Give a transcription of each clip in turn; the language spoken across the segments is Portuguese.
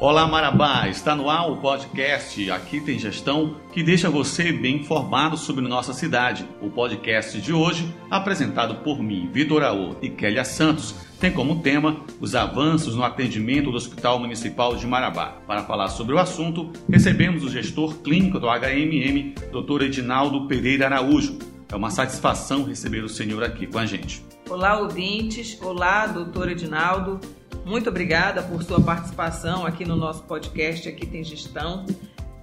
Olá Marabá, está no ar o podcast Aqui Tem Gestão que deixa você bem informado sobre nossa cidade. O podcast de hoje, apresentado por mim, Vitor Aô e Kélia Santos, tem como tema os avanços no atendimento do Hospital Municipal de Marabá. Para falar sobre o assunto, recebemos o gestor clínico do HMM, Dr. Edinaldo Pereira Araújo. É uma satisfação receber o senhor aqui com a gente. Olá, ouvintes. Olá, doutor Edinaldo. Muito obrigada por sua participação aqui no nosso podcast Aqui Tem Gestão.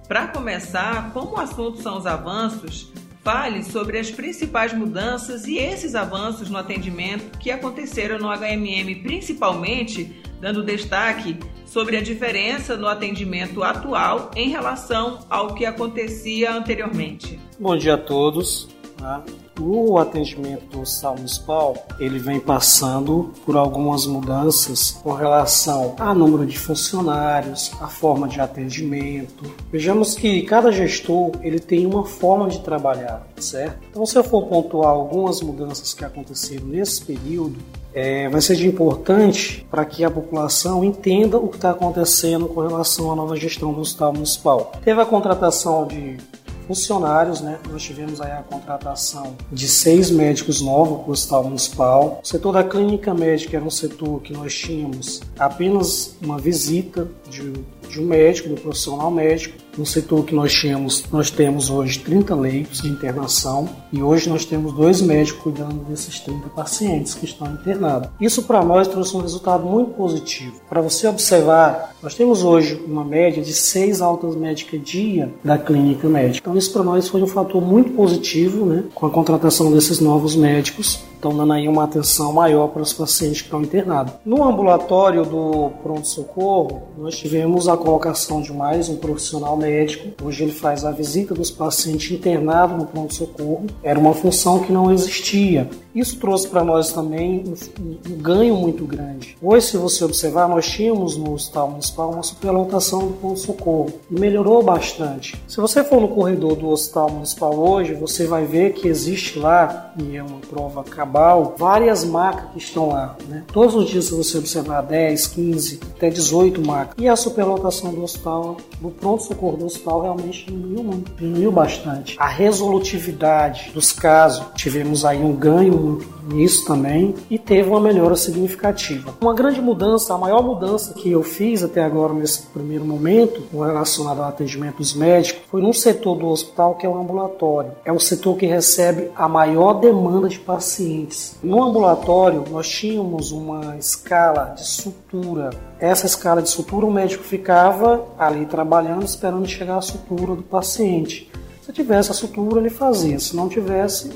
Para começar, como o assunto são os avanços, fale sobre as principais mudanças e esses avanços no atendimento que aconteceram no HMM, principalmente dando destaque sobre a diferença no atendimento atual em relação ao que acontecia anteriormente. Bom dia a todos. Tá? O atendimento do hospital municipal ele vem passando por algumas mudanças com relação a número de funcionários, a forma de atendimento. Vejamos que cada gestor ele tem uma forma de trabalhar, certo? Então, se eu for pontuar algumas mudanças que aconteceram nesse período, é, vai ser de importante para que a população entenda o que está acontecendo com relação à nova gestão do hospital municipal. Teve a contratação de funcionários, né? Nós tivemos aí a contratação de seis médicos novos para o Hospital Municipal. O setor da clínica médica era um setor que nós tínhamos apenas uma visita de, de um médico, do profissional médico, no setor que nós tínhamos, nós temos hoje 30 leitos de internação e hoje nós temos dois médicos cuidando desses 30 pacientes que estão internados. Isso para nós trouxe um resultado muito positivo. Para você observar, nós temos hoje uma média de seis altas médicas dia da clínica médica. Então isso para nós foi um fator muito positivo, né, com a contratação desses novos médicos estão dando aí uma atenção maior para os pacientes que estão internados. No ambulatório do pronto-socorro, nós tivemos a colocação de mais um profissional médico. Hoje ele faz a visita dos pacientes internados no pronto-socorro. Era uma função que não existia. Isso trouxe para nós também um, um, ganho muito grande. Hoje, se você observar, nós tínhamos no Hospital Municipal uma superlotação do pronto-socorro e melhorou bastante. Se você for no corredor do Hospital Municipal hoje, você vai ver que existe lá, e é uma prova cabal, várias macas que estão lá. Né? Todos os dias, se você observar 10, 15, até 18 macas. E a superlotação do hospital, do pronto-socorro do hospital, realmente diminuiu muito, diminuiu bastante. A resolutividade dos casos, tivemos aí um ganho nisso também e teve uma melhora significativa. Uma grande mudança, a maior mudança que eu fiz até agora nesse primeiro momento, relacionado ao atendimento dos médicos, foi num setor do hospital que é o ambulatório. É o setor que recebe a maior demanda de pacientes. No ambulatório, nós tínhamos uma escala de sutura. Essa escala de sutura, o médico ficava ali trabalhando, esperando chegar a sutura do paciente. Se tivesse a sutura, ele fazia. Se não tivesse,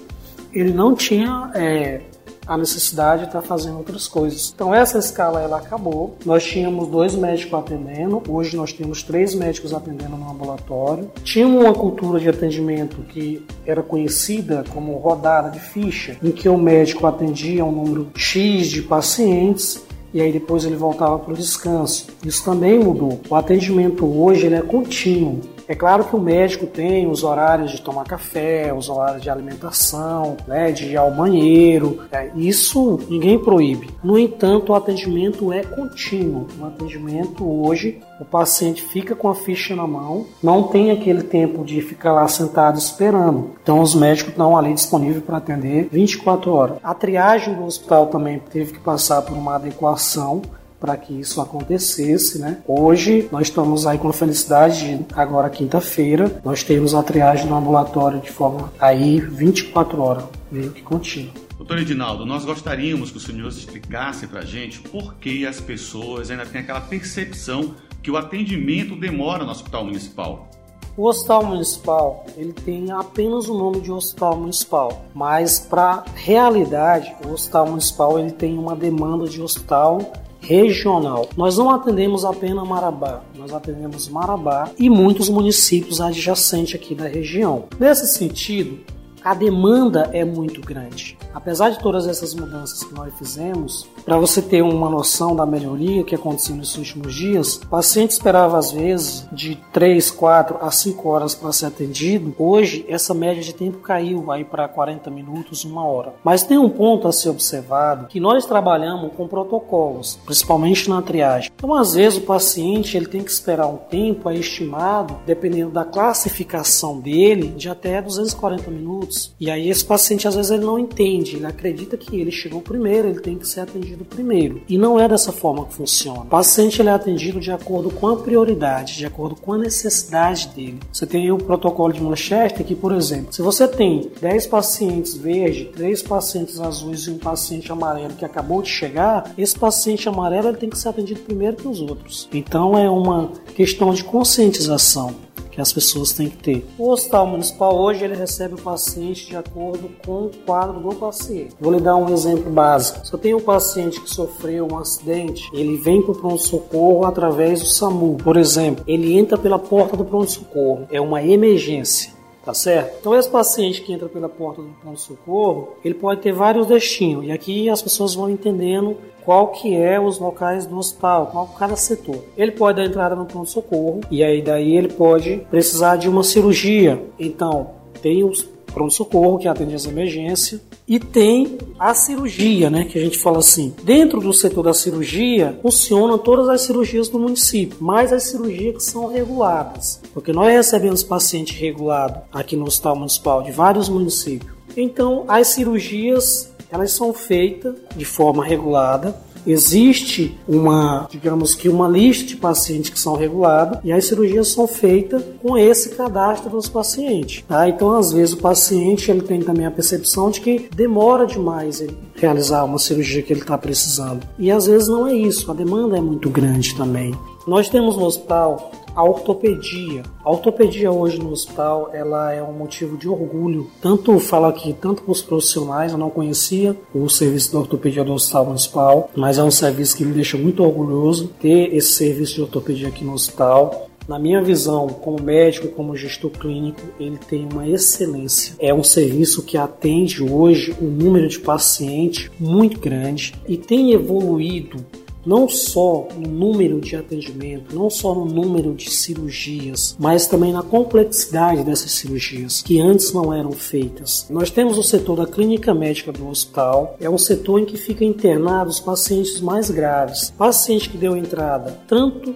ele não tinha é, a necessidade de estar fazendo outras coisas. Então essa escala ela acabou. Nós tínhamos dois médicos atendendo, hoje nós temos três médicos atendendo no ambulatório. Tinha uma cultura de atendimento que era conhecida como rodada de ficha, em que o médico atendia um número X de pacientes e aí depois ele voltava para o descanso. Isso também mudou. O atendimento hoje ele é contínuo. É claro que o médico tem os horários de tomar café, os horários de alimentação, né, de ir ao banheiro. É, isso ninguém proíbe. No entanto, o atendimento é contínuo. O atendimento hoje, o paciente fica com a ficha na mão, não tem aquele tempo de ficar lá sentado esperando. Então, os médicos estão ali disponíveis para atender 24 horas. A triagem do hospital também teve que passar por uma adequação para que isso acontecesse, né? Hoje nós estamos aí com a felicidade de, agora quinta-feira, nós temos a triagem no ambulatório de forma aí 24 horas, meio que contínua. Doutor Edinaldo, nós gostaríamos que o senhor explicasse para a gente por que as pessoas ainda têm aquela percepção que o atendimento demora no hospital municipal. O hospital municipal ele tem apenas o nome de hospital municipal, mas para realidade o hospital municipal ele tem uma demanda de hospital regional. Nós não atendemos apenas Marabá, nós atendemos Marabá e muitos municípios adjacentes aqui da região. Nesse sentido, a demanda é muito grande. Apesar de todas essas mudanças que nós fizemos, para você ter uma noção da melhoria que aconteceu nos últimos dias, o paciente esperava às vezes de 3, 4 a 5 horas para ser atendido. Hoje, essa média de tempo caiu aí para 40 minutos, uma hora. Mas tem um ponto a ser observado que nós trabalhamos com protocolos, principalmente na triagem. Então, às vezes o paciente ele tem que esperar um tempo aí estimado, dependendo da classificação dele, de até 240 minutos. E aí esse paciente às vezes ele não entende, ele acredita que ele chegou primeiro, ele tem que ser atendido primeiro. E não é dessa forma que funciona. O paciente ele é atendido de acordo com a prioridade, de acordo com a necessidade dele. Você tem o protocolo de Manchester que, por exemplo, se você tem 10 pacientes verdes, 3 pacientes azuis e um paciente amarelo que acabou de chegar, esse paciente amarelo ele tem que ser atendido primeiro que os outros. Então é uma questão de conscientização as pessoas têm que ter. O hospital municipal hoje ele recebe o paciente de acordo com o quadro do paciente. Vou lhe dar um exemplo básico. Se eu tenho um paciente que sofreu um acidente, ele vem para o pronto-socorro através do SAMU. Por exemplo, ele entra pela porta do pronto-socorro. É uma emergência tá certo? Então esse paciente que entra pela porta do pronto-socorro, ele pode ter vários destinos, e aqui as pessoas vão entendendo qual que é os locais do hospital, qual cada setor. Ele pode dar entrada no pronto-socorro, e aí daí ele pode precisar de uma cirurgia. Então, tem os pronto-socorro, que atende as emergências, e tem a cirurgia, né, que a gente fala assim. Dentro do setor da cirurgia, funcionam todas as cirurgias do município, mas as cirurgias que são reguladas, porque nós recebemos paciente regulado aqui no Hospital Municipal de vários municípios. Então, as cirurgias, elas são feitas de forma regulada, existe uma, digamos que uma lista de pacientes que são regulados e as cirurgias são feitas com esse cadastro dos pacientes. Tá? Então, às vezes, o paciente ele tem também a percepção de que demora demais ele realizar uma cirurgia que ele está precisando. E às vezes não é isso, a demanda é muito grande também. Nós temos no hospital a ortopedia. A ortopedia hoje no hospital ela é um motivo de orgulho. Tanto falo aqui, tanto para os profissionais, eu não conhecia o serviço de ortopedia do Hospital Municipal, mas é um serviço que me deixa muito orgulhoso ter esse serviço de ortopedia aqui no hospital. Na minha visão, como médico como gestor clínico, ele tem uma excelência. É um serviço que atende hoje um número de pacientes muito grande e tem evoluído não só no número de atendimento, não só no número de cirurgias, mas também na complexidade dessas cirurgias que antes não eram feitas. Nós temos o setor da clínica médica do hospital, é um setor em que ficam internados pacientes mais graves, paciente que deu entrada tanto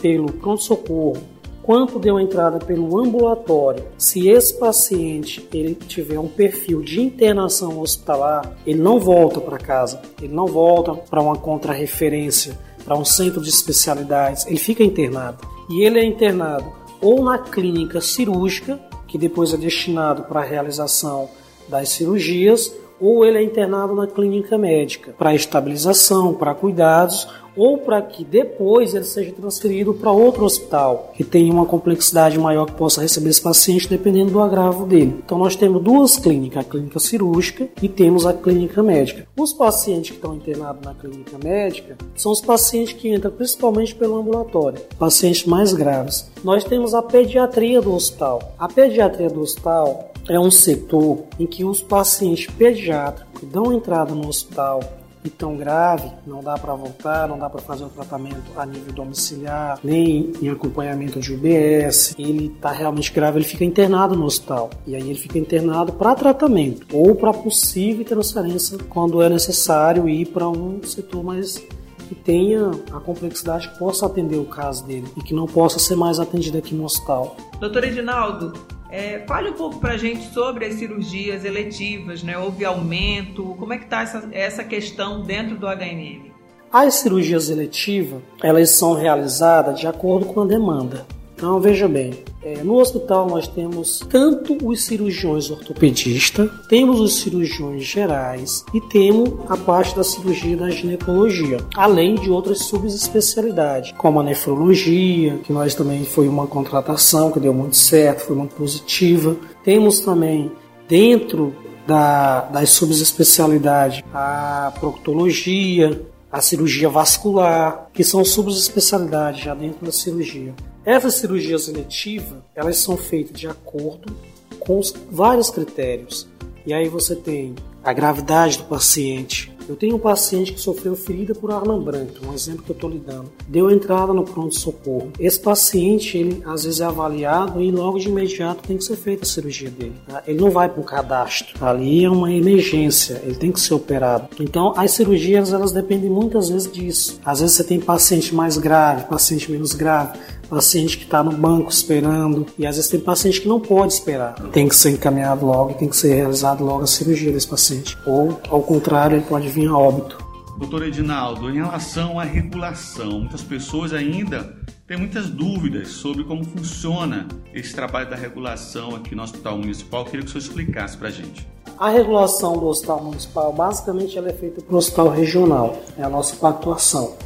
pelo pronto-socorro quanto deu entrada pelo ambulatório, se esse paciente ele tiver um perfil de internação hospitalar, ele não volta para casa, ele não volta para uma contrarreferência, para um centro de especialidades, ele fica internado. E ele é internado ou na clínica cirúrgica, que depois é destinado para a realização das cirurgias, ou ele é internado na clínica médica para estabilização, para cuidados, ou para que depois ele seja transferido para outro hospital que tenha uma complexidade maior que possa receber esse paciente dependendo do agravo dele. Então nós temos duas clínicas, a clínica cirúrgica e temos a clínica médica. Os pacientes que estão internados na clínica médica são os pacientes que entram principalmente pelo ambulatório, pacientes mais graves. Nós temos a pediatria do hospital. A pediatria do hospital é um setor em que os pacientes pediátricos que dão entrada no hospital e tão grave, não dá para voltar, não dá para fazer o tratamento a nível domiciliar, nem em acompanhamento de UBS. Ele está realmente grave, ele fica internado no hospital. E aí ele fica internado para tratamento ou para possível transferência quando é necessário ir para um setor mais que tenha a complexidade que possa atender o caso dele e que não possa ser mais atendido aqui no hospital. Doutor Edinaldo, é, fale um pouco para a gente sobre as cirurgias eletivas, né? Houve aumento? Como é que está essa, essa questão dentro do HNM? As cirurgias eletivas, elas são realizadas de acordo com a demanda. Então, veja bem, é, no hospital nós temos tanto os cirurgiões ortopedistas, temos os cirurgiões gerais e temos a parte da cirurgia da ginecologia, além de outras subespecialidades, como a nefrologia, que nós também foi uma contratação que deu muito certo, foi muito positiva. Temos também dentro da, das subespecialidades a proctologia, a cirurgia vascular, que são subespecialidades já dentro da cirurgia. Essas cirurgias eletivas, elas são feitas de acordo com vários critérios. E aí você tem a gravidade do paciente, eu tenho um paciente que sofreu ferida por arma branca, um exemplo que eu estou lhe dando. Deu entrada no pronto-socorro. Esse paciente, ele às vezes é avaliado e logo de imediato tem que ser feita a cirurgia dele. Tá? Ele não vai para um cadastro. Ali é uma emergência, ele tem que ser operado. Então, as cirurgias, elas dependem muitas vezes disso. Às vezes você tem paciente mais grave, paciente menos grave paciente que está no banco esperando, e às vezes tem paciente que não pode esperar. Tem que ser encaminhado logo, tem que ser realizado logo a cirurgia desse paciente. Ou, ao contrário, ele pode vir a óbito. Doutor Edinaldo, em relação à regulação, muitas pessoas ainda têm muitas dúvidas sobre como funciona esse trabalho da regulação aqui no Hospital Municipal. Eu queria que o senhor explicasse para a gente. A regulação do Hospital Municipal, basicamente, ela é feita para o Hospital Regional, é a nossa pactuação.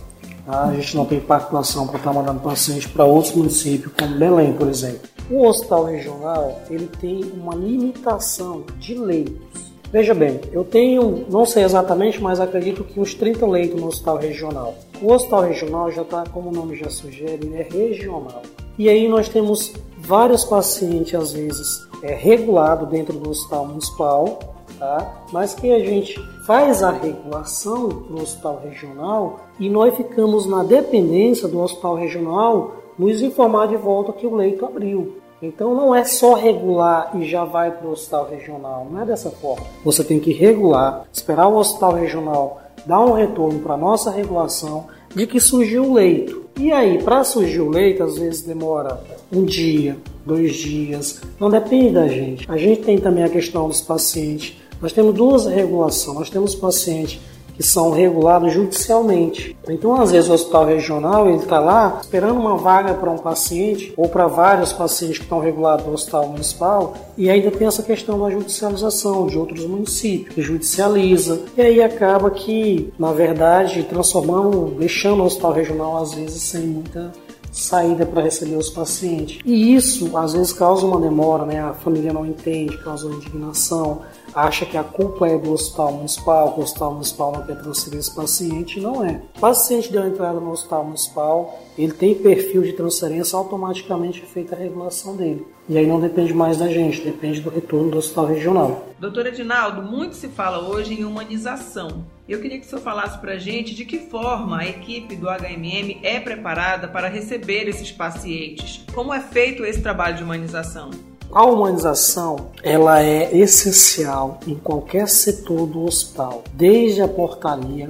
Tá? A gente não tem pactuação para estar tá mandando paciente para outros municípios, como Belém, por exemplo. O hospital regional ele tem uma limitação de leitos. Veja bem, eu tenho, não sei exatamente, mas acredito que uns 30 leitos no hospital regional. O hospital regional já está, como o nome já sugere, é regional. E aí nós temos vários pacientes, às vezes, é, regulado dentro do hospital municipal, tá? mas que a gente faz a regulação no hospital regional e nós ficamos na dependência do hospital regional nos informar de volta que o leito abriu. Então não é só regular e já vai para o hospital regional, não é dessa forma. Você tem que regular, esperar o hospital regional dar um retorno para a nossa regulação de que surgiu o leito. E aí, para surgir o leito, às vezes demora um dia, dois dias, não depende da gente. A gente tem também a questão dos pacientes nós temos duas regulações. Nós temos pacientes que são regulados judicialmente. Então, às vezes, o hospital regional ele está lá esperando uma vaga para um paciente ou para vários pacientes que estão regulados no hospital municipal e ainda tem essa questão da judicialização de outros municípios, que judicializa e aí acaba que, na verdade, transformando, deixando o hospital regional às vezes sem muita saída para receber os pacientes. E isso às vezes causa uma demora, né? A família não entende, causa uma indignação, acha que a culpa é do hospital municipal, que o hospital municipal não quer transferir esse paciente, não é. O paciente deu entrada no hospital municipal, ele tem perfil de transferência, automaticamente é feita a regulação dele. E aí não depende mais da gente, depende do retorno do hospital regional. Doutor Edinaldo, muito se fala hoje em humanização. Eu queria que o senhor falasse para a gente de que forma a equipe do HMM é preparada para receber esses pacientes. Como é feito esse trabalho de humanização? A humanização ela é essencial em qualquer setor do hospital, desde a portaria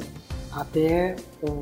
até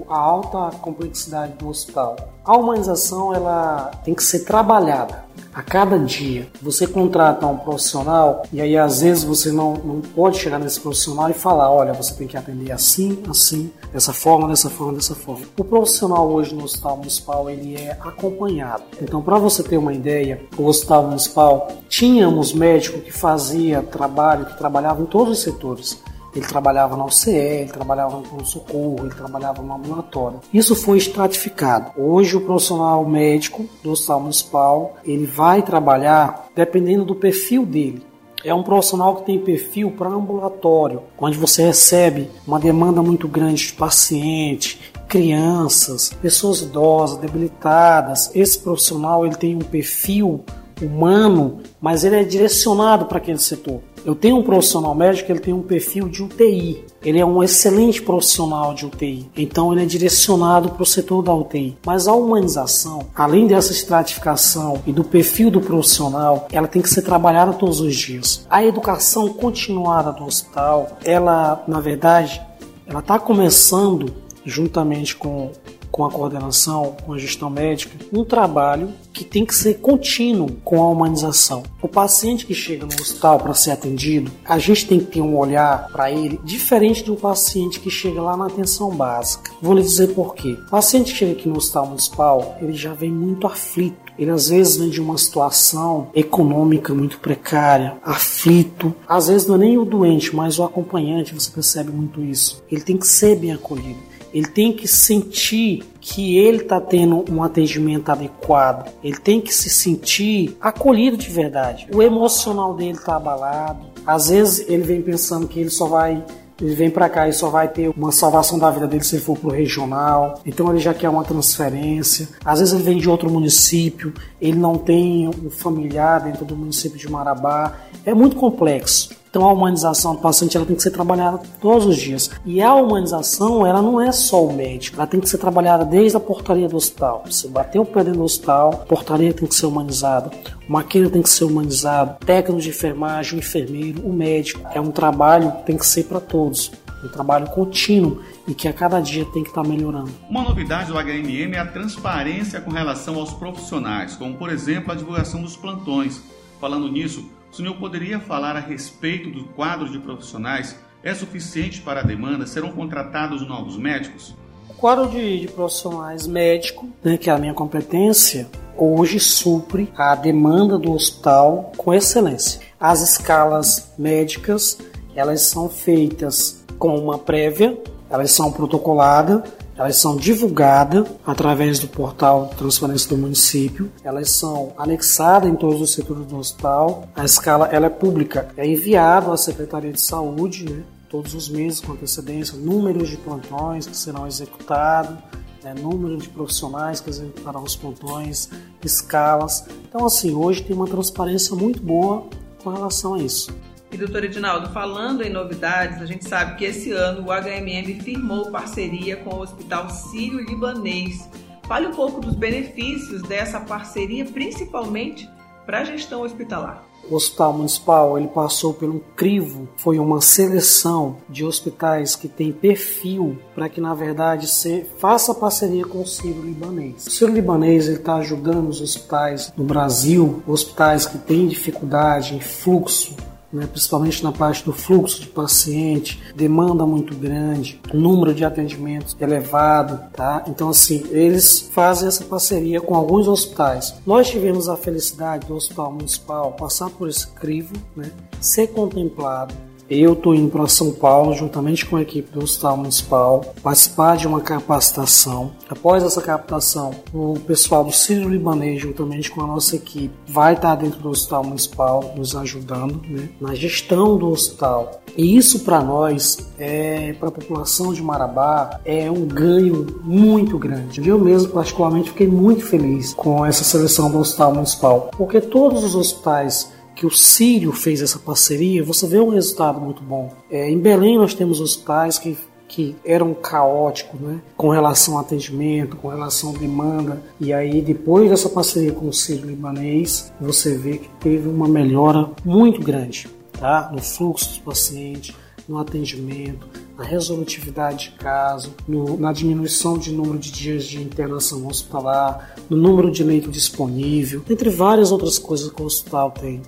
a alta complexidade do hospital. A humanização ela tem que ser trabalhada a cada dia. Você contrata um profissional e aí às vezes você não, não pode chegar nesse profissional e falar, olha, você tem que atender assim, assim, dessa forma, dessa forma, dessa forma. O profissional hoje no hospital municipal ele é acompanhado. Então, para você ter uma ideia, o hospital municipal tínhamos médico que fazia trabalho, que trabalhava em todos os setores ele trabalhava na UCE, ele trabalhava no socorro, ele trabalhava no ambulatório. Isso foi estratificado. Hoje o profissional médico do hospital municipal, ele vai trabalhar dependendo do perfil dele. É um profissional que tem perfil para ambulatório, onde você recebe uma demanda muito grande de paciente, crianças, pessoas idosas, debilitadas. Esse profissional ele tem um perfil humano, mas ele é direcionado para aquele setor. Eu tenho um profissional médico, ele tem um perfil de UTI. Ele é um excelente profissional de UTI. Então ele é direcionado para o setor da UTI. Mas a humanização, além dessa estratificação e do perfil do profissional, ela tem que ser trabalhada todos os dias. A educação continuada do hospital, ela, na verdade, ela está começando juntamente com com a coordenação, com a gestão médica, um trabalho que tem que ser contínuo com a humanização. O paciente que chega no hospital para ser atendido, a gente tem que ter um olhar para ele diferente do paciente que chega lá na atenção básica. Vou lhe dizer por quê. O paciente que chega aqui no hospital municipal, ele já vem muito aflito. Ele às vezes vem de uma situação econômica muito precária, aflito. Às vezes não é nem o doente, mas o acompanhante, você percebe muito isso. Ele tem que ser bem acolhido ele tem que sentir que ele está tendo um atendimento adequado, ele tem que se sentir acolhido de verdade. O emocional dele está abalado, às vezes ele vem pensando que ele só vai ele vem para cá e só vai ter uma salvação da vida dele se ele for pro regional. Então ele já quer uma transferência. Às vezes ele vem de outro município, ele não tem um familiar dentro do município de Marabá. É muito complexo. Então a humanização do paciente ela tem que ser trabalhada todos os dias. E a humanização ela não é só o médico, ela tem que ser trabalhada desde a portaria do hospital. Você bater o pé dentro do hospital, a portaria tem que ser humanizada, o maqueiro tem que ser humanizado, técnico de enfermagem, o enfermeiro, o médico. É um trabalho que tem que ser para todos um trabalho contínuo e que a cada dia tem que estar melhorando. Uma novidade do HMM é a transparência com relação aos profissionais, como por exemplo a divulgação dos plantões. Falando nisso, o senhor poderia falar a respeito do quadro de profissionais? É suficiente para a demanda? Serão contratados novos médicos? O quadro de, de profissionais médico, né, que é a minha competência, hoje supre a demanda do hospital com excelência. As escalas médicas, elas são feitas com uma prévia, elas são protocoladas elas são divulgadas através do portal transparência do município, elas são anexadas em todos os setores do hospital, a escala ela é pública, é enviado à Secretaria de Saúde, né, todos os meses com antecedência, números de plantões que serão executados, né, número de profissionais que executarão os plantões, escalas. Então, assim, hoje tem uma transparência muito boa com relação a isso. E doutor Edinaldo, falando em novidades, a gente sabe que esse ano o HMM firmou parceria com o Hospital Sírio-Libanês. Fale um pouco dos benefícios dessa parceria, principalmente para a gestão hospitalar. O Hospital Municipal ele passou por um crivo, foi uma seleção de hospitais que tem perfil para que na verdade se faça parceria com o Ciro Libanês. O Ciro Libanês está ajudando os hospitais no Brasil, hospitais que têm dificuldade em fluxo né, principalmente na parte do fluxo de paciente, demanda muito grande, número de atendimentos elevado, tá? Então assim, eles fazem essa parceria com alguns hospitais. Nós tivemos a felicidade do Hospital Municipal passar por esse crivo, né, ser contemplado eu estou indo para São Paulo, juntamente com a equipe do Hospital Municipal, participar de uma capacitação. Após essa capacitação, o pessoal do Sírio Libanês, juntamente com a nossa equipe, vai estar dentro do Hospital Municipal, nos ajudando né, na gestão do hospital. E isso para nós, é, para a população de Marabá, é um ganho muito grande. Eu mesmo, particularmente, fiquei muito feliz com essa seleção do Hospital Municipal, porque todos os hospitais que o Sírio fez essa parceria, você vê um resultado muito bom. É, em Belém nós temos hospitais que que eram caóticos, né? com relação ao atendimento, com relação à demanda. E aí, depois dessa parceria com o Sírio Libanês, você vê que teve uma melhora muito grande tá? no fluxo dos pacientes, no atendimento, na resolutividade de caso, no, na diminuição de número de dias de internação hospitalar, no número de leito disponível, entre várias outras coisas que o hospital tem.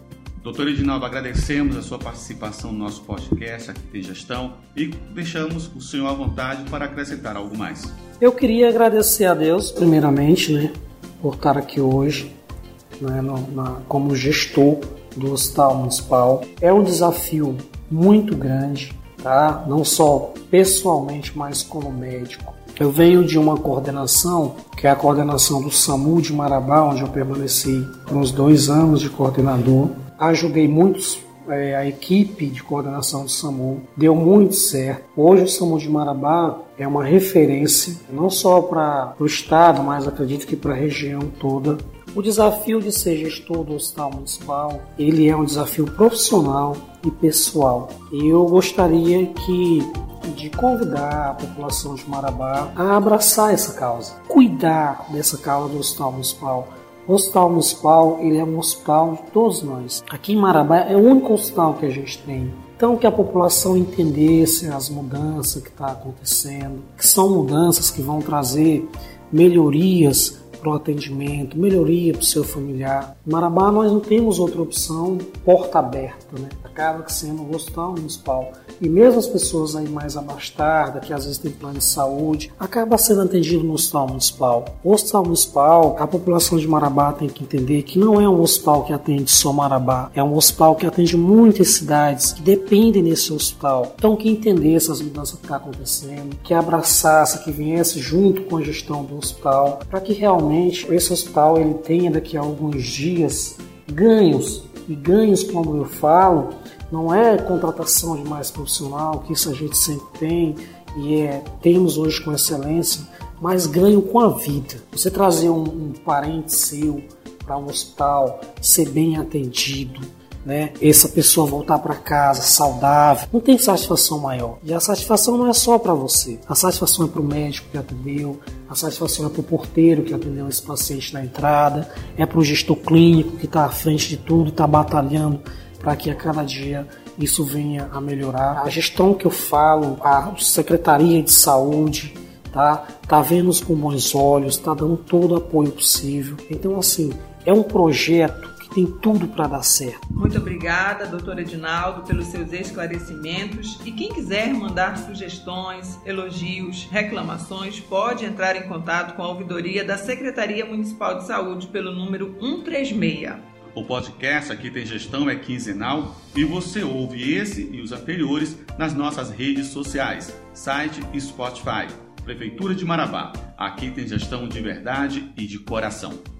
Doutor Edinaldo, agradecemos a sua participação no nosso podcast aqui tem gestão e deixamos o senhor à vontade para acrescentar algo mais. Eu queria agradecer a Deus, primeiramente, né, por estar aqui hoje, né, no, na, como gestor do Hospital Municipal. É um desafio muito grande, tá? Não só pessoalmente, mas como médico. Eu venho de uma coordenação, que é a coordenação do SAMU de Marabá, onde eu permaneci uns dois anos de coordenador ajudei muitos é, a equipe de coordenação do SAMU deu muito certo. Hoje o SAMU de Marabá é uma referência, não só para o estado, mas acredito que para a região toda. O desafio de ser gestor do hospital municipal, ele é um desafio profissional e pessoal. E eu gostaria que de convidar a população de Marabá a abraçar essa causa, cuidar dessa causa do hospital municipal, Hospital Municipal ele é um hospital de todos nós. Aqui em Marabá é o único hospital que a gente tem. Então que a população entendesse as mudanças que está acontecendo, que são mudanças que vão trazer melhorias para o atendimento, melhoria para o seu familiar. Marabá nós não temos outra opção, porta aberta, né? Acaba que sendo o hospital municipal. E mesmo as pessoas aí mais abastadas, que às vezes têm plano de saúde, acaba sendo atendido no hospital municipal. O hospital municipal, a população de Marabá tem que entender que não é um hospital que atende só Marabá, é um hospital que atende muitas cidades que dependem desse hospital. Então que entender essas mudanças que estão tá acontecendo, que abraçasse, que viesse junto com a gestão do hospital, para que realmente esse hospital ele tenha daqui a alguns dias ganhos e ganhos, como eu falo, Não é contratação de mais profissional, que isso a gente sempre tem e é, temos hoje com excelência, mas ganho com a vida. Você trazer um, um parente seu para um hospital, ser bem atendido, né? Essa pessoa voltar para casa saudável, não tem satisfação maior. E a satisfação não é só para você. A satisfação é para o médico que atendeu, a satisfação é para o porteiro que atendeu esse paciente na entrada, é para o gestor clínico que está à frente de tudo, está batalhando para que a cada dia isso venha a melhorar. A gestão que eu falo, a Secretaria de Saúde, tá, tá vendo com bons olhos, tá dando todo o apoio possível. Então assim, é um projeto tem tudo para dar certo. Muito obrigada, doutor Edinaldo, pelos seus esclarecimentos. E quem quiser mandar sugestões, elogios, reclamações, pode entrar em contato com a ouvidoria da Secretaria Municipal de Saúde pelo número 136. O podcast Aqui Tem Gestão é quinzenal e você ouve esse e os anteriores nas nossas redes sociais, site e Spotify. Prefeitura de Marabá. Aqui tem gestão de verdade e de coração.